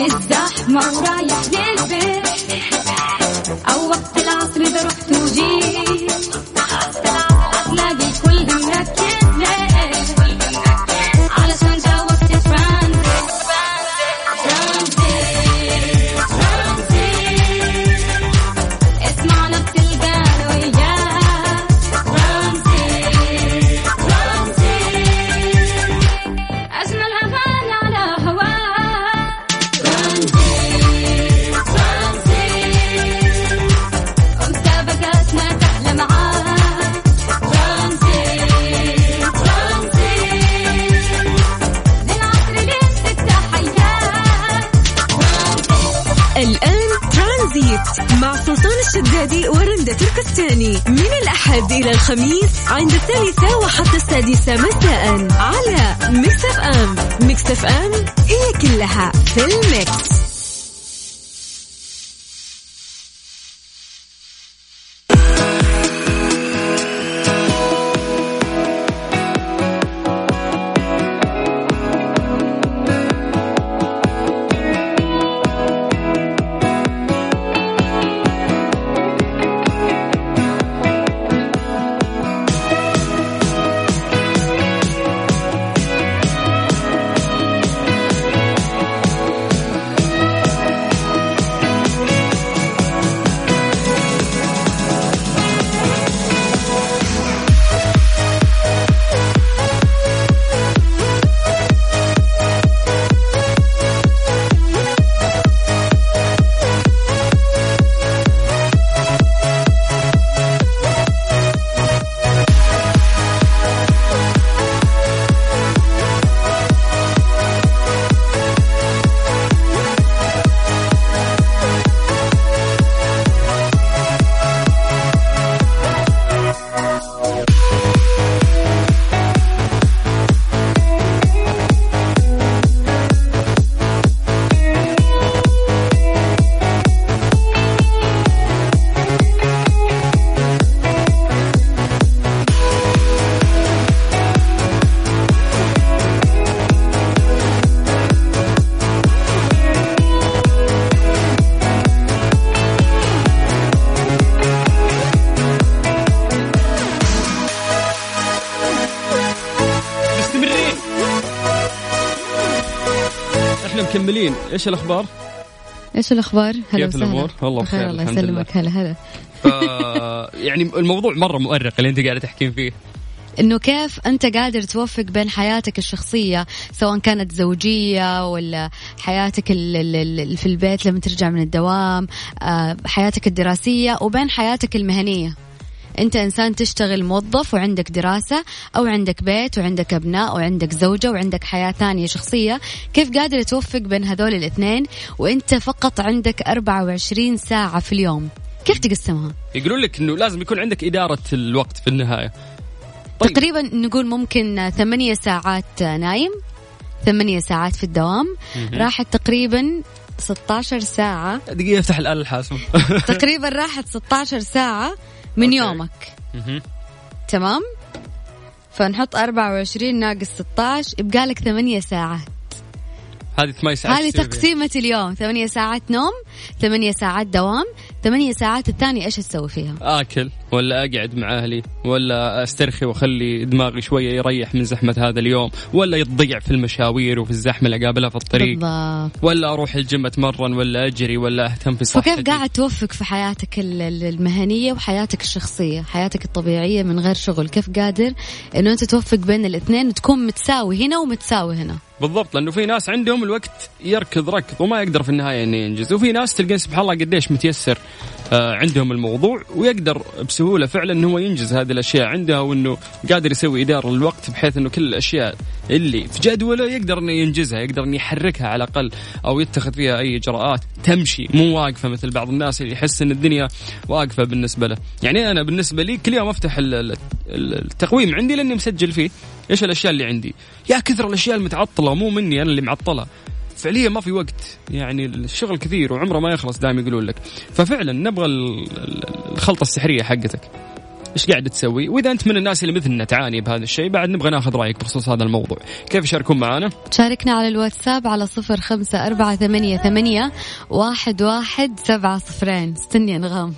في الزحمة ورايح للبيت الخميس عند الثالثة وحتى السادسة مساء على Mix FM. Mix FM it's all in the mix. إحنا مكملين إيش الأخبار؟ إيش الأخبار؟ هلا كيف. الأمور؟ والله بخير الله يسلمك هلا هلا يعني الموضوع مرة مؤرق اللي أنت قاعدة تحكين فيه إنه كيف أنت قادر توفق بين حياتك الشخصية سواء كانت زوجية ولا حياتك ال- ال- ال- في البيت لما ترجع من الدوام آه، حياتك الدراسية وبين حياتك المهنية انت انسان تشتغل موظف وعندك دراسة أو عندك بيت وعندك ابناء وعندك زوجة وعندك حياة ثانية شخصية كيف قادر توفق بين هذول الاثنين؟ وانت فقط عندك 24 ساعة في اليوم. كيف تقسمها؟ يقولون لك إنه لازم يكون عندك إدارة الوقت في النهاية. طيب. تقريبا نقول ممكن ثمانية ساعات نايم ثمانية ساعات في الدوام راحت تقريبا 16 ساعة. دقيقة افتح الآلة الحاسبة. تقريبا راحت 16 ساعة. من أوكي. يومك مهم. تمام فنحط 24 ناقص 16 يبقى لك 8 ساعات هذه ثمان ساعات هذه. تقسيمة اليوم 8 ساعات نوم 8 ساعات دوام 8 ساعات الثانية إيش تسوي فيها؟ آكل ولا أقعد مع أهلي ولا أسترخي وأخلي دماغي شوية يريح من زحمة هذا اليوم ولا يضيع في المشاوير وفي الزحمة اللي أقابلها في الطريق. بالضبط. ولا أروح الجيم أتمرن ولا أجري ولا أهتم في صحتي. وكيف قاعد توفق في حياتك ال- ال- المهنية وحياتك الشخصية؟ حياتك الطبيعية من غير شغل كيف قادر إنه أنت توفق بين الاثنين وتكون متساوي هنا ومتساوي هنا؟ بالضبط لأنه في ناس عندهم الوقت يركض ركض وما يقدر في النهاية إنه ينجز وفي ناس تلقى سبحان الله قديش متيسر. عندهم الموضوع ويقدر بسهولة فعلا انه هو ينجز هذه الأشياء عندها وإنه قادر يسوي إدارة للوقت بحيث إنه كل الأشياء اللي في جدوله يقدر إنه ينجزها يقدر إنه يحركها على الأقل أو يتخذ فيها أي إجراءات تمشي مو واقفة مثل بعض الناس اللي يحس إن الدنيا واقفة بالنسبة له. يعني أنا بالنسبة لي كل يوم أفتح ال- ال- ال- التقويم عندي لأني مسجل فيه إيش الأشياء اللي عندي؟ يا كثر الأشياء المتعطلة مو مني أنا اللي معطلها فعليا ما في وقت. يعني الشغل كثير وعمره ما يخلص دائما يقولون لك. ففعلا نبغى ال- ال- الخلطة السحرية حقتك. إيش قاعد تسوي؟ وإذا أنت من الناس اللي مثلنا تعاني بهذا الشيء بعد نبغى ناخذ رأيك بخصوص هذا الموضوع. كيف يشاركون معنا شاركنا على الواتساب على صفر خمسة أربعة ثمانية, ثمانية واحد, واحد سبعة صفرين. استني أنغام.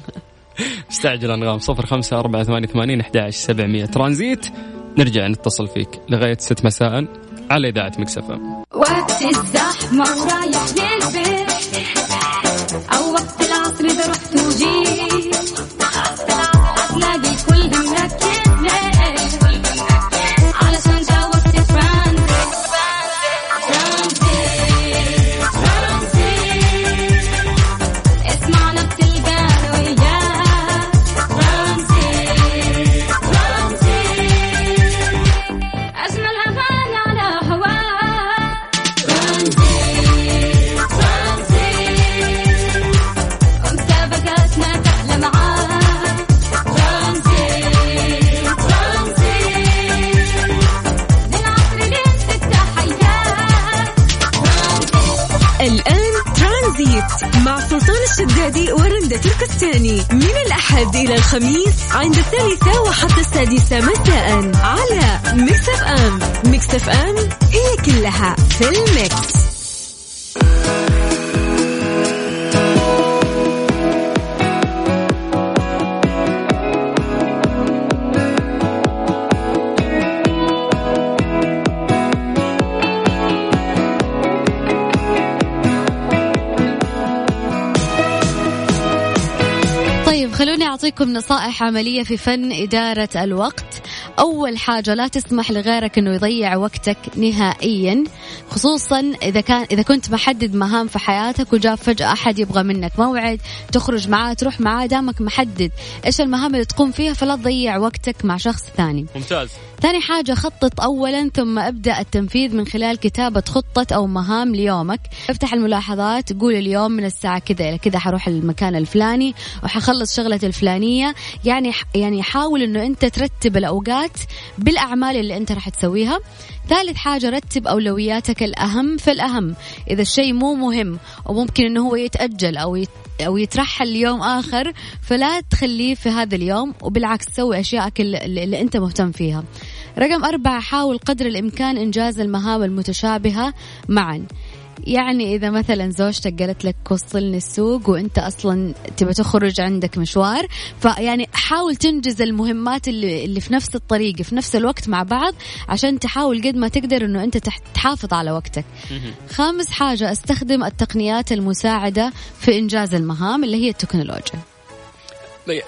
استعجل أنغام. صفر خمسة أربعة ثمانية ثمانين أحد سبعمية. ترانزيت. نرجع نتصل فيك لغاية ست مساء على إذاعة مكسفة وقت الزحمة ورايح للبيت. أو وقت العصر إذا رحت وجيت. أعطيكم نصائح عملية في فن إدارة الوقت. أول حاجة لا تسمح لغيرك أنه يضيع وقتك نهائيا خصوصا إذا كان إذا كنت محدد مهام في حياتك وجاء فجأة أحد يبغى منك موعد تخرج معاه تروح معاه دامك محدد إيش المهام اللي تقوم فيها فلا تضيع وقتك مع شخص ثاني. ممتاز. ثاني حاجة خطط أولا ثم ابدأ التنفيذ من خلال كتابة خطة أو مهام ليومك. افتح الملاحظات قول اليوم من الساعة كذا إلى كذا حروح المكان الفلاني وحخلص شغلة الفلانية. يعني يعني حاول إنه أنت ترتب الأوقات بالأعمال اللي أنت راح تسويها. ثالث حاجة رتب أولوياتك الأهم في الأهم. إذا الشيء مو مهم وممكن إنه هو يتأجل أو يت أو يترحل ليوم آخر فلا تخليه في هذا اليوم وبالعكس سوي أشيائك اللي, اللي أنت مهتم فيها. رقم أربعة حاول قدر الإمكان إنجاز المهام المتشابهة معا. يعني إذا مثلا زوجتك قالت لك وصلني السوق وأنت أصلا تبى تخرج عندك مشوار فيعني حاول تنجز المهمات اللي, اللي في نفس الطريق في نفس الوقت مع بعض عشان تحاول قد ما تقدر أنه أنت تح- تحافظ على وقتك. خامس حاجة أستخدم التقنيات المساعدة في إنجاز المهام اللي هي التكنولوجيا.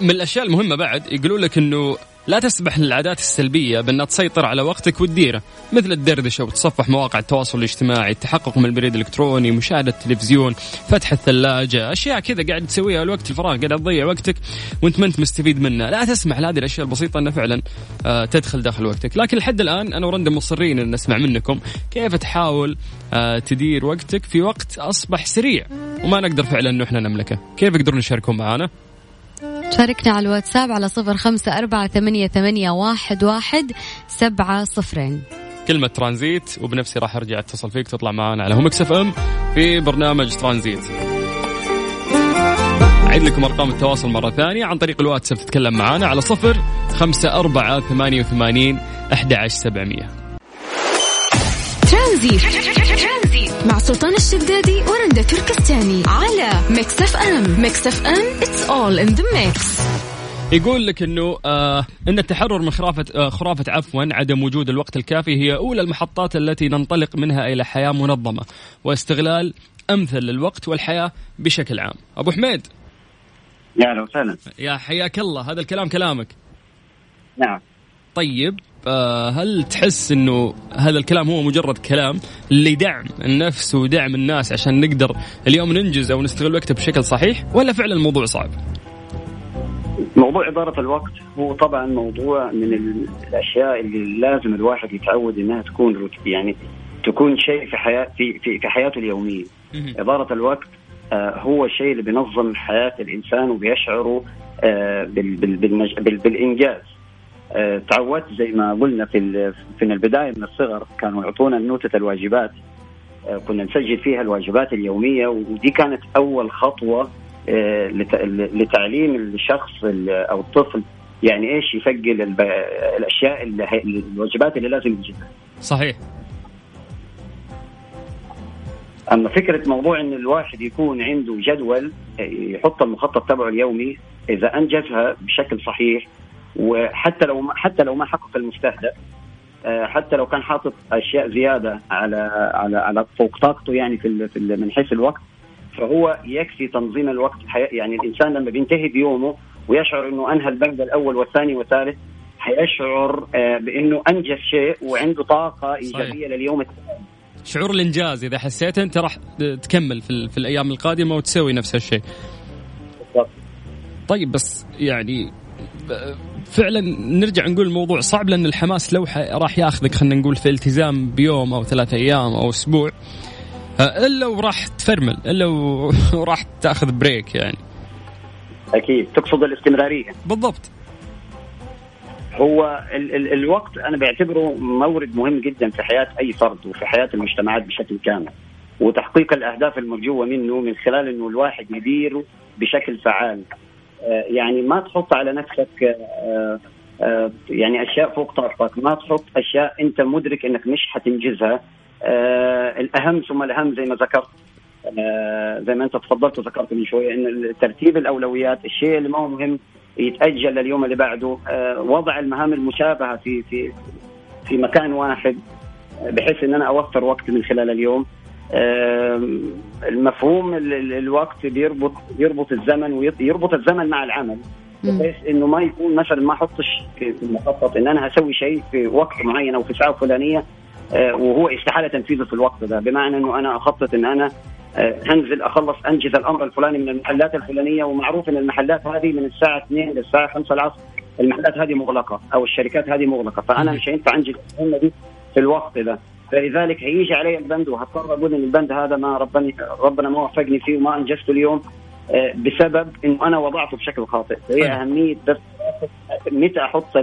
من الأشياء المهمة بعد يقولوا لك إنه لا تسمح للعادات السلبية بانها تسيطر على وقتك وتديره مثل الدردشة وتصفح مواقع التواصل الاجتماعي التحقق من البريد الإلكتروني مشاهدة التلفزيون فتح الثلاجة أشياء كذا قاعد تسويها الوقت الفراغ قاعد تضيع وقتك وأنت ما أنت مستفيد منها. لا تسمح لهذه الأشياء البسيطة إنها فعلا آه، تدخل داخل وقتك. لكن لحد الآن أنا ورندا مصرين أن نسمع منكم كيف تحاول آه، تدير وقتك في وقت أصبح سريع. وما نقدر فعلا إنه إحنا نملكه. كيف يقدرون يشاركون معنا شاركنا على الواتساب على صفر خمسة أربعة ثمانية, ثمانية واحد, واحد سبعة صفرين. كلمة ترانزيت وبنفسي راح أرجع أتصل فيك تطلع معنا على Mix FM في برنامج ترانزيت. أعيد لكم أرقام التواصل مرة ثانية عن طريق الواتساب تتكلم معنا على صفر خمسة أربعة ثمانية وثمانين أحد عشر سبعمية. ترانزيت. مع سلطان الشدادي ورندا تركستاني على Mix FM Mix FM it's all in the mix. يقول لك إنه آه إن التحرر من خرافة آه خرافة عفوا عدم وجود الوقت الكافي هي أولى المحطات التي ننطلق منها إلى حياة منظمة واستغلال أمثل للوقت والحياة بشكل عام. أبو حميد. يا أهلا وسهلا. يا حياك الله هذا الكلام كلامك. نعم. طيب هل تحس إنه هذا الكلام هو مجرد كلام لدعم النفس ودعم الناس عشان نقدر اليوم ننجز أو نستغل وقته بشكل صحيح؟ ولا فعلا الموضوع صعب؟ موضوع إدارة الوقت هو طبعا موضوع من ال- الأشياء اللي لازم الواحد يتعود إنها تكون يعني تكون شيء في حياة في في, في حياته اليومية. إدارة الوقت آه، هو الشيء اللي بينظم حياة الإنسان وبيشعره آه، بالإنجاز. تعودت زي ما قلنا في في البداية من الصغر كانوا يعطونا نوتة الواجبات. آه، كنا نسجل فيها الواجبات اليومية ودي كانت أول خطوة آه، لت- لتعليم الشخص ال- أو الطفل يعني إيش الب... الأشياء اللي هي... الوجبات اللي لازم يجيبها. صحيح. أما فكرة موضوع إن الواحد يكون عنده جدول يحط المخطط تبعه اليومي إذا أنجزها بشكل صحيح وحتى لو ما حتى لو ما حقق المستهدف آه، حتى لو كان حاطط أشياء زيادة على على على فوق طاقته يعني في في من حيث الوقت فهو يكفي تنظيم الوقت يعني الإنسان لما بينتهي بيومه ويشعر إنه أنهى البند الأول والثاني والثالث حيشعر آه، بإنه أنجز شيء وعنده طاقة إيجابية لليوم التالي شعور الإنجاز إذا حسيت أنت راح تكمل في, في الأيام القادمة وتسوي نفس الشيء. بالضبط. طيب بس يعني فعلا نرجع نقول الموضوع صعب لأن الحماس لو راح ياخذك خلينا نقول في التزام بيوم أو ثلاثة أيام أو أسبوع. آه، إلا وراح تفرمل إلا وراح تأخذ بريك يعني. أكيد. تقصد الاستمرارية. بالضبط. هو ال ال الوقت أنا بعتبره مورد مهم جدا في حياة أي فرد وفي حياة المجتمعات بشكل كامل. وتحقيق الأهداف المرجوة منه من خلال إنه الواحد يديره بشكل فعال. آه، يعني ما تحط على نفسك آه، آه، يعني أشياء فوق طاقتك. ما تحط أشياء أنت مدرك إنك مش حتنجزها. آه، الأهم ثم الأهم زي ما ذكرت آه، زي ما أنت تفضلت وذكرت من شوية إن ترتيب الأولويات الشيء اللي ما هو مهم يتأجل لليوم اللي بعده. آه، وضع المهام المشابهة في في في مكان واحد آه، بحيث إن أنا أوفر وقت من خلال اليوم. المفهوم ال- ال- الوقت بيربط يربط الزمن ويربط الزمن مع العمل. بحيث إنه ما يكون مثلا ما أحطش في المخطط إن أنا هسوي شيء في وقت معين أو في ساعة فلانية آه، وهو استحالة تنفيذه في الوقت ده. بمعنى إنه أنا أخطط إن أنا آه، هنزل أخلص أنجز الأمر الفلاني من المحلات الفلانية ومعروف إن المحلات هذه من الساعة 2 للساعة 5 العصر المحلات هذه مغلقة أو الشركات هذه مغلقة. فأنا مش هينفع أنجز المهمه دي في الوقت ده. فلذلك هيجي علي البند وهضطر أقول إن البند هذا ما ربنا ربنا ما وفقني فيه وما أنجزته اليوم آه، بسبب إنه أنا وضعته بشكل خاطئ. هي أهمية بس متى أحط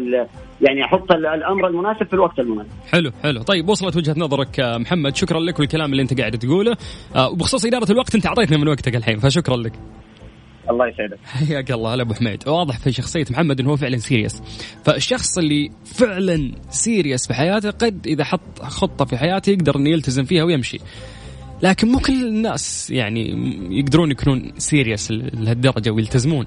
يعني أحط ال- الأمر المناسب في الوقت المناسب. حلو حلو. طيب وصلت وجهة نظرك آه، محمد. شكرا لك والكلام اللي أنت قاعد تقوله. آه، وبخصوص إدارة الوقت أنت اعطيتنا من وقتك الحين فشكرا لك. الله يسعدك. حياك الله هلا أبو حميد. واضح في شخصية محمد إنه هو فعلا serious فالشخص اللي فعلا serious في حياته قد إذا حط خطة في حياته يقدر إنه يلتزم فيها ويمشي. لكن مو كل الناس يعني يقدرون يكونون serious لهالدرجة ويلتزمون.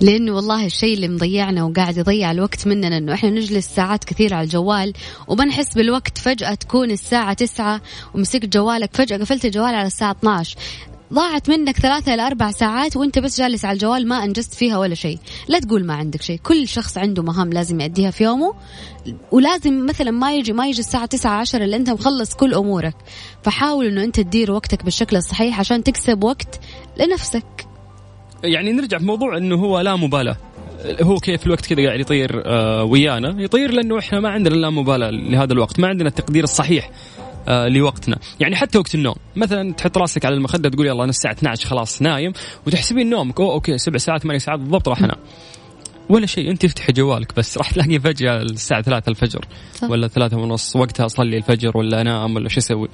لأنه والله الشيء اللي مضيعنا وقاعد يضيع الوقت مننا إنه إحنا نجلس ساعات كثيرة على الجوال وما نحس بالوقت فجأة تكون الساعة تسعة ومسكت جوالك فجأة قفلت الجوال على الساعة 12 ضاعت منك ثلاثة إلى أربع ساعات وأنت بس جالس على الجوال ما أنجزت فيها ولا شيء. لا تقول ما عندك شيء. كل شخص عنده مهام لازم يأديها في يومه. ولازم مثلا ما يجي ما يجي الساعة تسعة عشر إلا أنت مخلص كل أمورك. فحاول أنه أنت تدير وقتك بالشكل الصحيح عشان تكسب وقت لنفسك. يعني نرجع في موضوع إنه هو لا مبالاة. هو كيف الوقت كذا قاعد يطير آه ويانا؟ يطير لأنه إحنا ما عندنا لا مبالاة لهذا الوقت. ما عندنا التقدير الصحيح. لوقتنا. يعني حتى وقت النوم. مثلا تحط راسك على المخدة تقول يلا أنا الساعة 12 خلاص نايم وتحسبين نومك اوه أوكي سبع ساعات ثمان ساعات بالضبط راح أنام. ولا شيء انت افتحي جوالك بس راح تلاقي فجأة الساعة 3 الفجر. صح. ولا ثلاثة ونص وقتها أصلي الفجر ولا أنام ولا شو أسوي.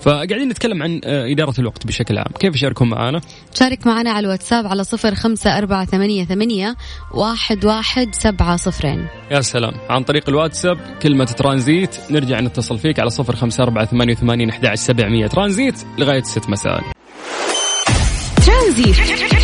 فقاعدين نتكلم عن آه، إدارة الوقت بشكل عام. كيف يشاركون معنا شارك معنا على الواتساب على صفر خمسة أربعة ثمانية, ثمانية واحد, واحد سبعة صفرين. يا سلام. عن طريق الواتساب كلمة ترانزيت. نرجع نتصل فيك على صفر خمسة أربعة ثمانية وثمانين أحد سبعمية. ترانزيت لغاية ست مساء. ترانزيت.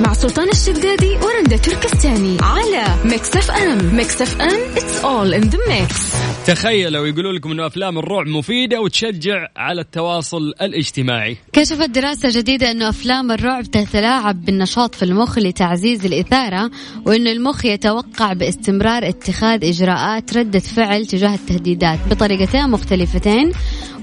مع سلطان الشدادي ورندا تركستاني على Mix FM Mix FM it's all in the mix. تخيلوا يقولوا لكم أنه أفلام الرعب مفيدة وتشجع على التواصل الاجتماعي. كشفت دراسة جديدة أنه أفلام الرعب تتلاعب بالنشاط في المخ لتعزيز الإثارة وأن المخ يتوقع باستمرار اتخاذ إجراءات ردة فعل تجاه التهديدات بطريقتين مختلفتين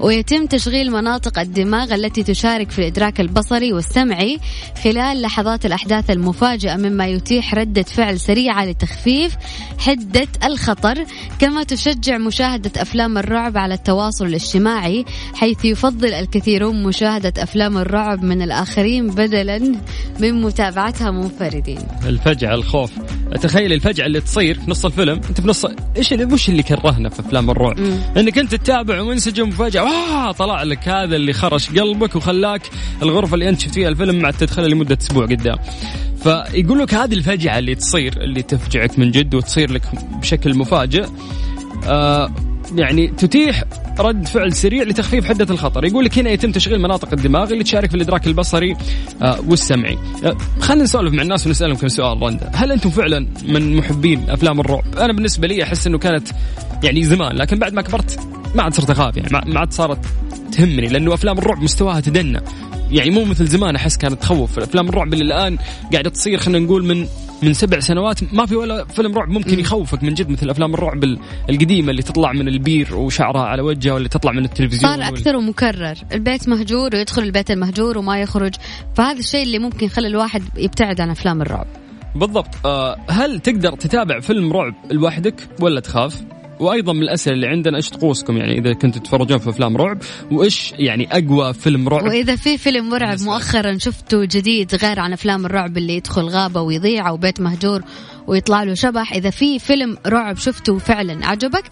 ويتم تشغيل مناطق الدماغ التي تشارك في الإدراك البصري والسمعي خلال لحظات الأحداث المفاجئة مما يتيح ردة فعل سريعة لتخفيف حدة الخطر كما تشجع مشاهدة أفلام الرعب على التواصل الاجتماعي حيث يفضل الكثيرون مشاهدة أفلام الرعب من الآخرين بدلا من متابعتها منفردين. الفجعة الخوف. تخيل الفجعة اللي تصير في نص الفيلم. أنت في نص إيش اللي وش اللي كرهنا في أفلام الرعب؟ مم. أنك أنت تتابع ومنسجم فجأة آه طلع لك هذا اللي خرش قلبك وخلاك الغرفة اللي أنت شفت فيها الفيلم ما عاد تدخلها لمدة أسبوع قدام. فيقول لك هذه الفجعه اللي تصير اللي تفجعك من جد وتصير لك بشكل مفاجئ آه يعني تتيح رد فعل سريع لتخفيف حدة الخطر. يقول لك هنا يتم تشغيل مناطق الدماغ اللي تشارك في الإدراك البصري آه والسمعي. آه خلينا نسولف مع الناس ونسألهم كم سؤال رندا هل أنتم فعلا من محبين أفلام الرعب؟ أنا بالنسبة لي أحس إنه كانت يعني زمان لكن بعد ما كبرت ما عاد صرت أخاف يعني ما- عاد صارت تهمني لأنه أفلام الرعب مستواها تدنى. يعني مو مثل زمان أحس كانت تخوف افلام الرعب اللي الآن قاعدة تصير خلينا نقول من من سبع سنوات ما في ولا فيلم رعب ممكن يخوفك من جد مثل أفلام الرعب ال- القديمة اللي تطلع من البير وشعرها على وجهها واللي تطلع من التلفزيون صار أكثر ومكرر. البيت مهجور ويدخل البيت المهجور وما يخرج. فهذا الشيء اللي ممكن يخلي الواحد يبتعد عن أفلام الرعب. بالضبط. آه هل تقدر تتابع فيلم رعب لوحدك ولا تخاف؟ وأيضا من الأسئلة اللي عندنا إيش طقوسكم؟ يعني إذا كنتوا تتفرجون في أفلام رعب وإيش يعني أقوى فيلم رعب؟ وإذا في فيلم رعب. مؤخرا شفته جديد غير عن أفلام الرعب اللي يدخل غابة ويضيع أو بيت مهجور ويطلع له شبح إذا في فيلم رعب شفته فعلا عجبك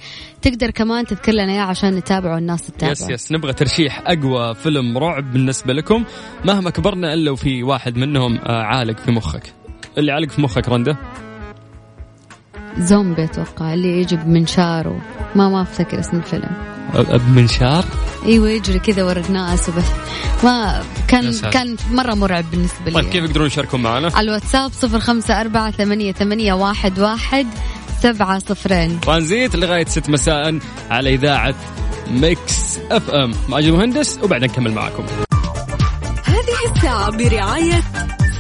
تقدر كمان تذكر لنا إياه عشان نتابعه والناس تتابعه. yes yes. نبغى ترشيح أقوى فيلم رعب بالنسبة لكم. مهما كبرنا إلا وفي واحد منهم آه عالق في مخك. اللي عالق في مخك رنده زومبي أتوقع اللي يجي بمنشار و... ما ما أفتكر اسم الفيلم. بمنشار إيوه يجري كذا ورا الناس وبس. ما كان. كان مرة مرعب بالنسبة لي. طيب كيف يقدرون يشاركون معنا؟ على الواتساب صفر خمسة أربعة ثمانية, ثمانية واحد, واحد سبعة صفرين. ترانزيت لغاية 6 مساء على إذاعة Mix FM. ماجد مهندس وبعدين نكمل معكم. هذه الساعة برعاية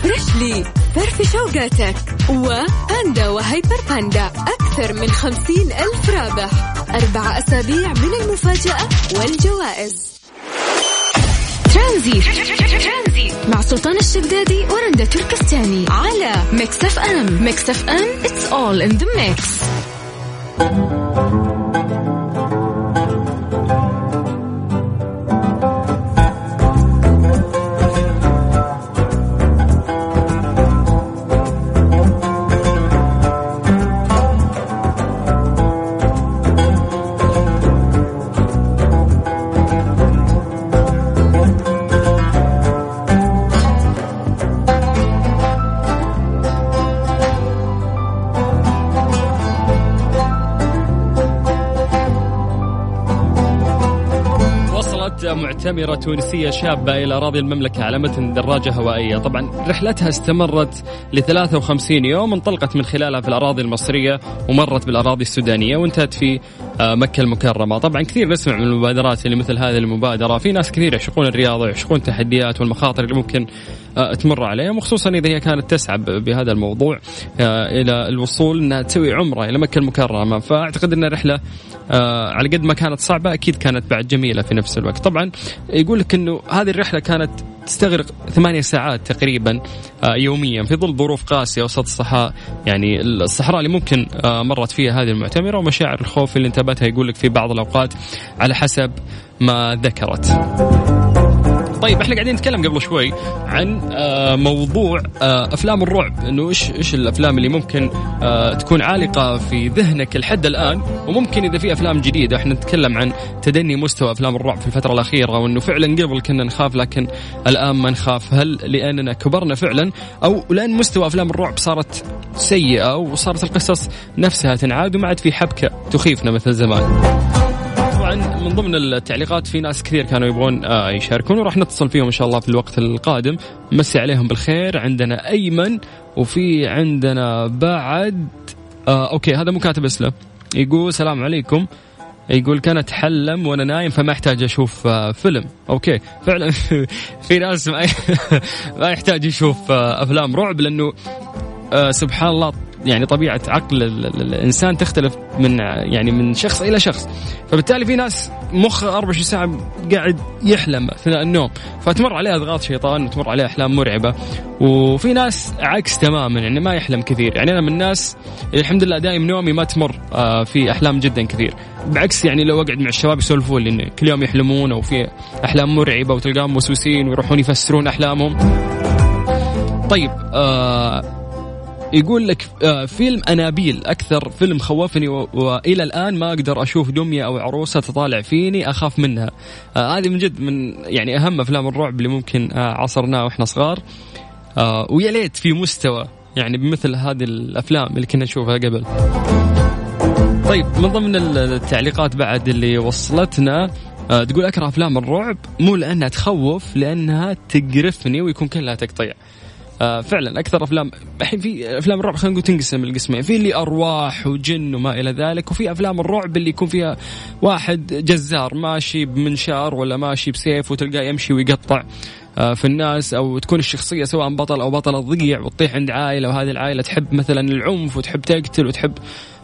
Freshly فرفش أوقاتك و Panda و Hyper Panda. أكثر من خمسين ألف رابح. أربع أسابيع من المفاجأة والجوائز. ترانزيت. مع سلطان الشدادي ورندا تركستاني. على Mix FM. Mix FM. It's all in the mix. معتمرة تونسية شابة إلى أراضي المملكة على متن دراجة هوائية. طبعا رحلتها استمرت ل 53 يوم انطلقت من خلالها في الأراضي المصرية ومرت بالأراضي السودانية وانتهت في مكة المكرمة. طبعا كثير نسمع من المبادرات اللي مثل هذه المبادرة. في ناس كثير يعشقون الرياضة ويعشقون التحديات والمخاطر اللي ممكن آه، تمر عليهم وخصوصا إذا هي كانت تسعى بهذا الموضوع آه، إلى الوصول أنها تسوي عمرة إلى مكة المكرمة. فأعتقد أن رحلة آه، على قد ما كانت صعبة أكيد كانت بعد جميلة في نفس الوقت. طبعا يقول لك أنه هذه الرحلة كانت تستغرق ثمانية ساعات تقريبا آه، يوميا في ظل ظروف قاسية وسط الصحراء. يعني الصحراء اللي ممكن آه، مرت فيها هذه المعتمرة ومشاعر الخوف اللي انتابتها يقول لك في بعض الأوقات على حسب ما ذكرت. طيب إحنا قاعدين نتكلم قبل شوي عن آه، موضوع آه، أفلام الرعب. إنه إيش إيش الأفلام اللي ممكن آه، تكون عالقة في ذهنك لحد الآن؟ وممكن إذا في أفلام جديدة. إحنا نتكلم عن تدني مستوى أفلام الرعب في الفترة الأخيرة وإنه فعلا قبل كنا نخاف لكن الآن ما نخاف. هل لأننا كبرنا فعلا؟ أو لأن مستوى أفلام الرعب صارت سيئة وصارت القصص نفسها تنعاد وما عاد في حبكة تخيفنا مثل زمان. من ضمن التعليقات في ناس كثير كانوا يبغون آه، يشاركون وراح نتصل فيهم إن شاء الله في الوقت القادم. مسي عليهم بالخير. عندنا أيمن وفي عندنا بعد آه okay هذا مو كاتب اسمه. يقول السلام عليكم. يقول كان أتحلم وأنا نايم فما أحتاج أشوف آه، فيلم. okay. فعلا في ناس ما يحتاج يشوف آه، أفلام رعب لأنه سبحان الله يعني طبيعة عقل ال- ال- الإنسان تختلف من يعني من شخص إلى شخص. فبالتالي في ناس مخ 24 ساعة قاعد يحلم أثناء النوم. فتمر عليه أضغاط شيطان وتمر عليه أحلام مرعبة. وفي ناس عكس تماما يعني ما يحلم كثير. يعني أنا من الناس الحمد لله دائم نومي ما تمر آه، في أحلام جدا كثير. بعكس يعني لو أقعد مع الشباب يسولفون لي إنه كل يوم يحلمون أو في أحلام مرعبة وتلقاهم موسوسين ويروحون يفسرون أحلامهم. طيب آه يقول لك آه، فيلم أنابيل أكثر فيلم خوفني. وإلى الآن ما أقدر أشوف دمية أو عروسة تطالع فيني أخاف منها. آه هذه من جد من يعني أهم أفلام الرعب اللي ممكن آه عصرناها وإحنا صغار. ويا ليت في مستوى يعني بمثل هذه الأفلام اللي كنا نشوفها قبل. طيب من ضمن التعليقات بعد اللي وصلتنا تقول أكره أفلام الرعب مو لأنها تخوف لأنها تقرفني ويكون كلها تقطيع. فعلا أكثر أفلام الحين في أفلام الرعب خلينا نقول تنقسم القسمين في اللي أرواح وجن وما إلى ذلك وفي أفلام الرعب اللي يكون فيها واحد جزار ماشي بمنشار ولا ماشي بسيف وتلقاه يمشي ويقطع آه، في الناس أو تكون الشخصية سواء بطل أو بطلة تضيع وتطيح عند عائلة وهذه العائلة تحب مثلا العنف وتحب تقتل وتحب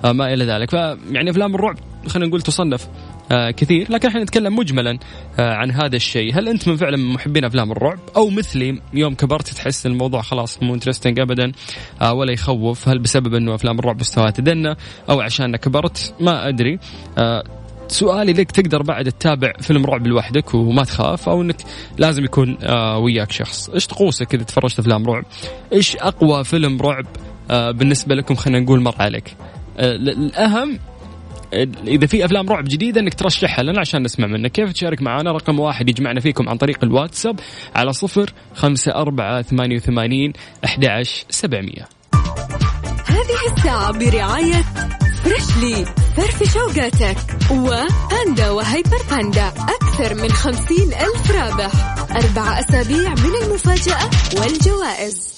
آه، ما إلى ذلك. فيعني أفلام الرعب خلينا نقول تصنف آه، كثير لكن إحنا نتكلم مجملا عن هذا الشيء. هل انت من فعلا محبين أفلام الرعب؟ أو مثلي يوم كبرت تحس الموضوع خلاص مو انترستنج ابدا ولا يخوف. هل بسبب إنه أفلام الرعب مستواها تدنى؟ أو عشان كبرت؟ ما أدري. سؤالي لك تقدر بعد تتابع فيلم رعب لوحدك وما تخاف؟ أو إنك لازم يكون آه وياك شخص؟ إيش طقوسك إذا تفرجت أفلام رعب؟ إيش أقوى فيلم رعب آه بالنسبة لكم خلينا نقول مر عليك؟ آه الأهم إذا في أفلام رعب جديدة إنك ترشحها لنا عشان نسمع منك. كيف تشارك معنا؟ رقم واحد يجمعنا فيكم عن طريق الواتساب على صفر خمسة أربعة ثمانية وثمانين أحد سبعمية. هذه الساعة برعاية Freshly فرفش أوقاتك و Panda و Hyper Panda. أكثر من خمسين ألف رابح. أربع أسابيع من المفاجأة والجوائز.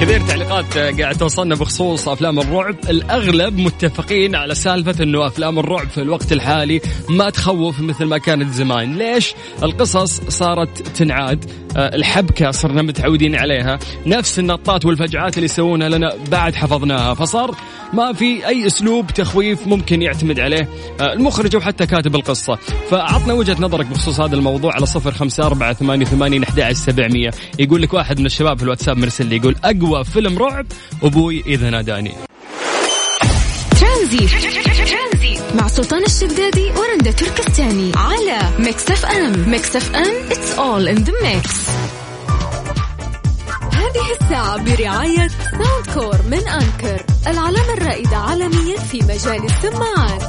كثير تعليقات قاعد توصلنا بخصوص أفلام الرعب. الأغلب متفقين على سالفة إنه أفلام الرعب في الوقت الحالي ما تخوف مثل ما كانت زمان. ليش؟ القصص صارت تنعاد. آه، الحبكة صرنا متعودين عليها. نفس النطات والفجعات اللي يسوونها لنا بعد حفظناها. فصار ما في أي أسلوب تخويف ممكن يعتمد عليه آه، المخرج أو حتى كاتب القصة. فعطنا وجهة نظرك بخصوص هذا الموضوع على صفر خمسة أربعة ثمانية وثمانين أحد سبعمية. يقول لك واحد من الشباب في الواتساب مرسل لي يقول أقوى فيلم رعب أبوي إذا ناداني. ترانزيت مع سلطان الشدادي ورندا تركستاني. على Mix FM. Mix FM it's all in the mix. هذه الساعة برعاية Soundcore من Anker العلامة الرائدة عالميا في مجال السماعات.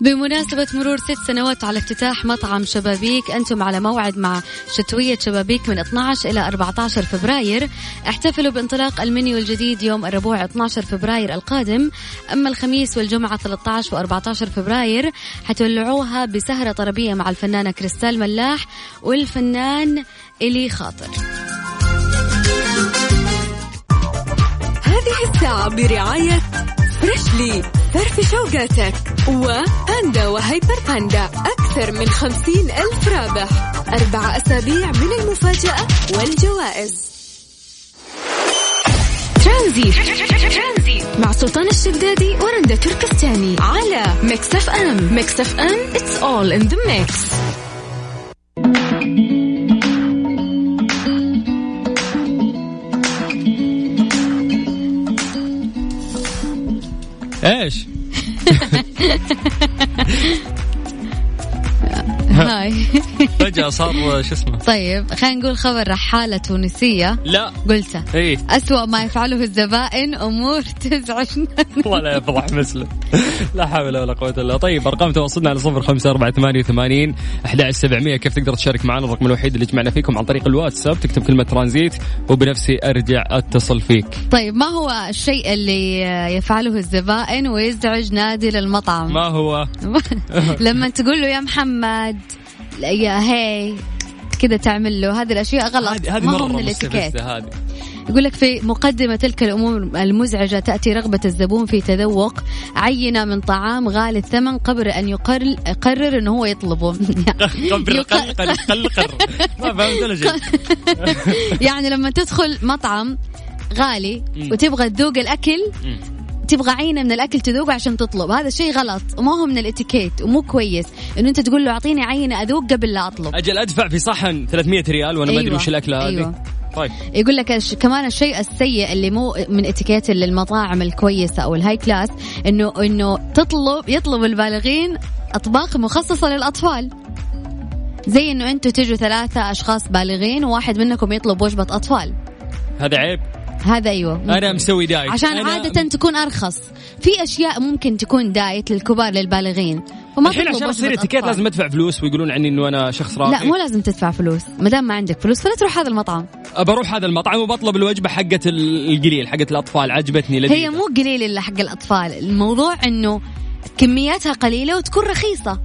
بمناسبة مرور ست سنوات على افتتاح مطعم شبابيك أنتم على موعد مع شتوية شبابيك من 12 إلى 14 فبراير. احتفلوا بانطلاق المنيو الجديد يوم الربوع 12 فبراير القادم. أما الخميس والجمعة 13 و14 فبراير حتولعوها بسهرة طربية مع الفنانة كريستال ملاح والفنان إلي خاطر. هذه الساعة برعاية Freshly فرفش أوقاتك و Panda و Hyper Panda. أكثر من خمسين ألف رابح. أربع أسابيع من المفاجأة والجوائز. ترانزيت مع سلطان الشدادي ورندا تركستاني. على Mix FM. Mix FM it's all in the mix. إيش هاي فجأة صار شو اسمه؟ طيب خلينا نقول خبر رحالة تونسية. لا. قلته. إيه أسوأ ما يفعله الزبائن أمور تزعجنا. ولا يفضح مسلم. لا حول ولا قوة إلا طيب أرقام تواصلنا على صفر خمسة أربعة ثمانية وثمانين أحد سبعمية. كيف تقدر تشارك معنا؟ الرقم الوحيد اللي جمعنا فيكم عن طريق الواتساب. تكتب كلمة ترانزيت وبنفسي أرجع أتصل فيك. طيب ما هو الشيء اللي يفعله الزبائن ويزعج نادي للمطعم؟ ما هو؟ لما تقول له يا محمد يا هي كذا تعمل له هذه الأشياء غلط. هذه هذه ما هو مرة من الاتيكيت يقول لك في مقدمة تلك الأمور المزعجة تأتي رغبة الزبون في تذوق عينة من طعام غالي الثمن قبل أن يقرر يقرر أنه هو يطلبه. يق- قلقر قلقر ما فهمت ولا شيء؟ يعني لما تدخل مطعم غالي. وتبغى تذوق الأكل. تبغى عينة من الأكل تذوقه عشان تطلب. هذا شيء غلط وما هو من الإتيكيت ومو كويس إنه أنت تقول له أعطيني عينة أذوق قبل لا أطلب. أجل أدفع في صحن 300 ريال وأنا ما أدري أيوة. وش الأكلة هذه. أيوة. طيب. يقول لك كمان الشيء السيء اللي مو من إتيكيت المطاعم الكويسة أو ال high class إنه إنه تطلب يطلب البالغين أطباق مخصصة للأطفال. زي إنه أنتوا تجوا ثلاثة أشخاص بالغين وواحد منكم يطلب وجبة أطفال. هذا عيب. هذا أيوه. أنا مسوي دايت. عشان أنا عادة تكون أرخص. في أشياء ممكن تكون دايت للكبار للبالغين. فما الحين عشان اصير اتيكيت. لازم أدفع فلوس ويقولون عني إنه أنا شخص راقي. لا مو لازم تدفع فلوس. ما دام ما عندك فلوس فلا تروح هذا المطعم. بروح هذا المطعم وبطلب الوجبة حقت ال- القليل حقت الأطفال. عجبتني لذيذة. هي مو قليل إلا حق الأطفال. الموضوع إنه كمياتها قليلة وتكون رخيصة.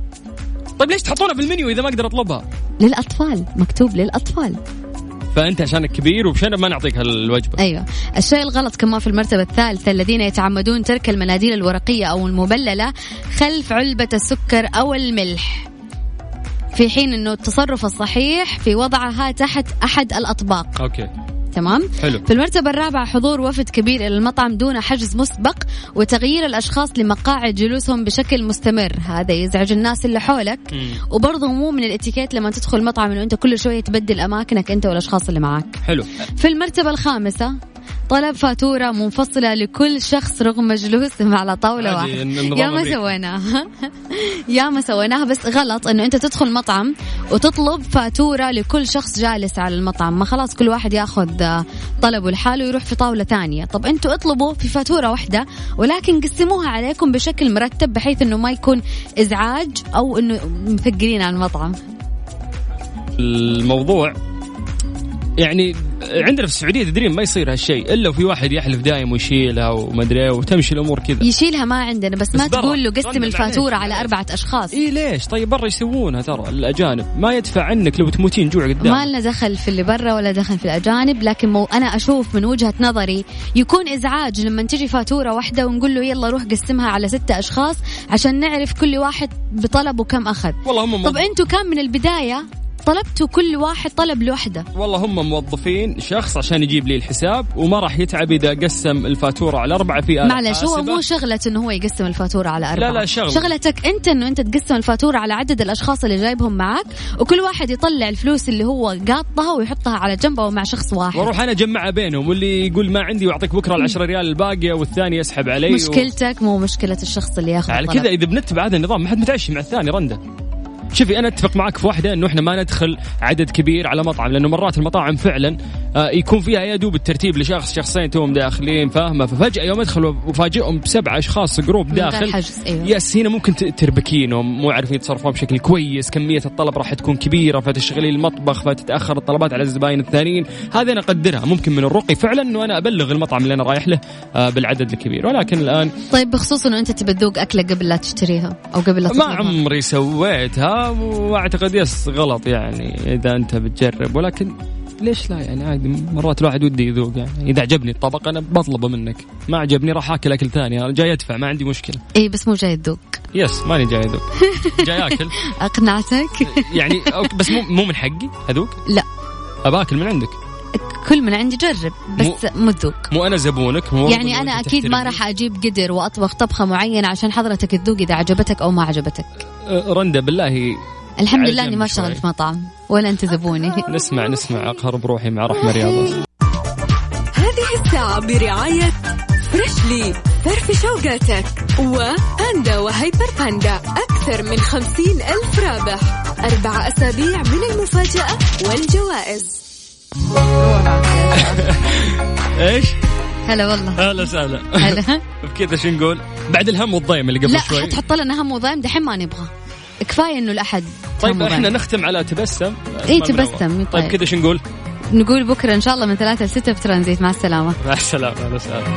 طيب ليش تحطونها في المنيو إذا ما أقدر أطلبها؟ للأطفال مكتوب للأطفال. فأنت عشانك كبير وبشنب ما نعطيك هالوجبة. أيوة. الشيء الغلط كمان في المرتبة الثالثة الذين يتعمدون ترك المناديل الورقية أو المبللة خلف علبة السكر أو الملح. في حين أنه التصرف الصحيح في وضعها تحت أحد الأطباق. أوكي. تمام؟ حلو. في المرتبة الرابعة حضور وفد كبير إلى المطعم دون حجز مسبق وتغيير الأشخاص لمقاعد جلوسهم بشكل مستمر. هذا يزعج الناس اللي حولك. مم. وبرضه مو من الاتيكيت لما تدخل مطعم إنه أنت كل شوية تبدل أماكنك أنت والأشخاص اللي معك. حلو. في المرتبة الخامسة طلب فاتورة منفصلة لكل شخص رغم جلوسهم على واحدة. النظام يا ما. سويناها يا ما سويناها بس غلط إنه أنت تدخل مطعم وتطلب فاتورة لكل شخص جالس على المطعم ما خلاص كل واحد يأخذ آه، طلبه لحاله ويروح في طاولة ثانية طب أنتوا اطلبوا في فاتورة واحدة ولكن قسموها عليكم بشكل مرتب بحيث إنه ما يكون إزعاج أو إنه مثقلين على المطعم الموضوع يعني عندنا في السعودية تدرين ما يصير هالشيء إلا وفي واحد يحلف دايم ويشيلها وما أدري إيه وتمشي الأمور كذا. يشيلها ما عندنا بس, بس ما. تقول له قسم الفاتورة على. أربعة أشخاص. اي ليش؟ طيب برا يسوونها ترى؟ الأجانب. ما يدفع عنك لو تموتين جوع قدام. ما لنا دخل في اللي برا ولا دخل في الأجانب لكن مو أنا أشوف من وجهة نظري يكون إزعاج لما تجي فاتورة واحدة ونقول له يلا روح قسمها على ستة أشخاص عشان نعرف كل واحد بطلبه كم أخذ. والله هم طب أنتوا كان من البداية طلبتوا كل واحد طلب لوحده والله هم موظفين شخص عشان يجيب لي الحساب وما راح يتعب إذا قسم الفاتورة على أربعة في معلش هو. مو شغلة إنه هو يقسم الفاتورة على أربعة لا، شغل. شغلتك أنت إنه أنت تقسم الفاتورة على عدد الأشخاص اللي جايبهم معك وكل واحد يطلع الفلوس اللي هو قاطها ويحطها على جنب أو مع شخص واحد وأروح أنا أجمعها بينهم واللي يقول ما عندي وأعطيك بكرة ال10 ريال الباقية والثاني يسحب علي مشكلتك مو مشكلة الشخص اللي ياخذ على. كذا إذا بنتبع هذا النظام ما حد متعشي مع الثاني رنده شوفي أنا أتفق معك في واحدة إنه إحنا ما ندخل عدد كبير على مطعم لأنه مرات المطاعم فعلا يكون فيها يا دوب الترتيب لشخص شخصين توهم داخلين فاهمة؟ ففجأة يوم ادخل وفاجئهم بسبع أشخاص جروب داخل. أيوة. يس هنا ممكن تربكينهم مو عارفين يتصرفون بشكل كويس كمية الطلب راح تكون كبيرة فتشغلي المطبخ فتتأخر الطلبات على الزباين الثانيين. هذا أنا أقدرها ممكن من الرقي فعلا إنه أنا أبلغ المطعم اللي أنا رايح له آه، بالعدد الكبير. ولكن الآن طيب بخصوص إنه أنت تبي تذوق أكلة قبل لا تشتريها أو قبل لا ما. عمري سويتها وأعتقد يس غلط يعني إذا أنت بتجرب. ولكن ليش لا يعني عادي؟ مرات الواحد ودي يذوق يعني. إذا عجبني الطبق أنا بطلبه منك. ما عجبني راح آكل أكل ثاني. أنا جاي أدفع ما عندي مشكلة. اي بس مو جاي تذوق يس ماني جاي اذوق جاي آكل. أقنعتك. يعني بس مو مو من حقي أذوق؟ لا. اباكل من عندك. كل من عندي جرب بس مو تذوق. مو أنا زبونك مو يعني أنا أكيد ما. راح أجيب قدر وأطبخ طبخة معينة عشان حضرتك تذوق إذا عجبتك أو ما عجبتك. أه، رندا بالله الحمد لله إني ما. اشتغل في مطعم. ولا انت زبوني نسمع نسمع. اقهر بروحي مع رحمة رياض هذه الساعة برعاية فريشلي فرف شوقاتك وباندا وهيبر باندا أكثر من خمسين ألف رابح. أربع أسابيع من المفاجأة والجوائز. إيش؟ هلا والله. أهلا وسهلا. هلا. بكذا شو نقول؟ بعد الهم والضيم اللي قبل لا شوي. حتحط لنا هم وضايم دحين ما نبغى. كفاية إنه الأحد طيب إحنا وضايم. نختم على تبسم منور. تبسم، طيب طيب. كذا شو نقول؟ نقول بكرة إن شاء الله من ثلاثة لستة في ترانزيت مع السلامة مع وسهلا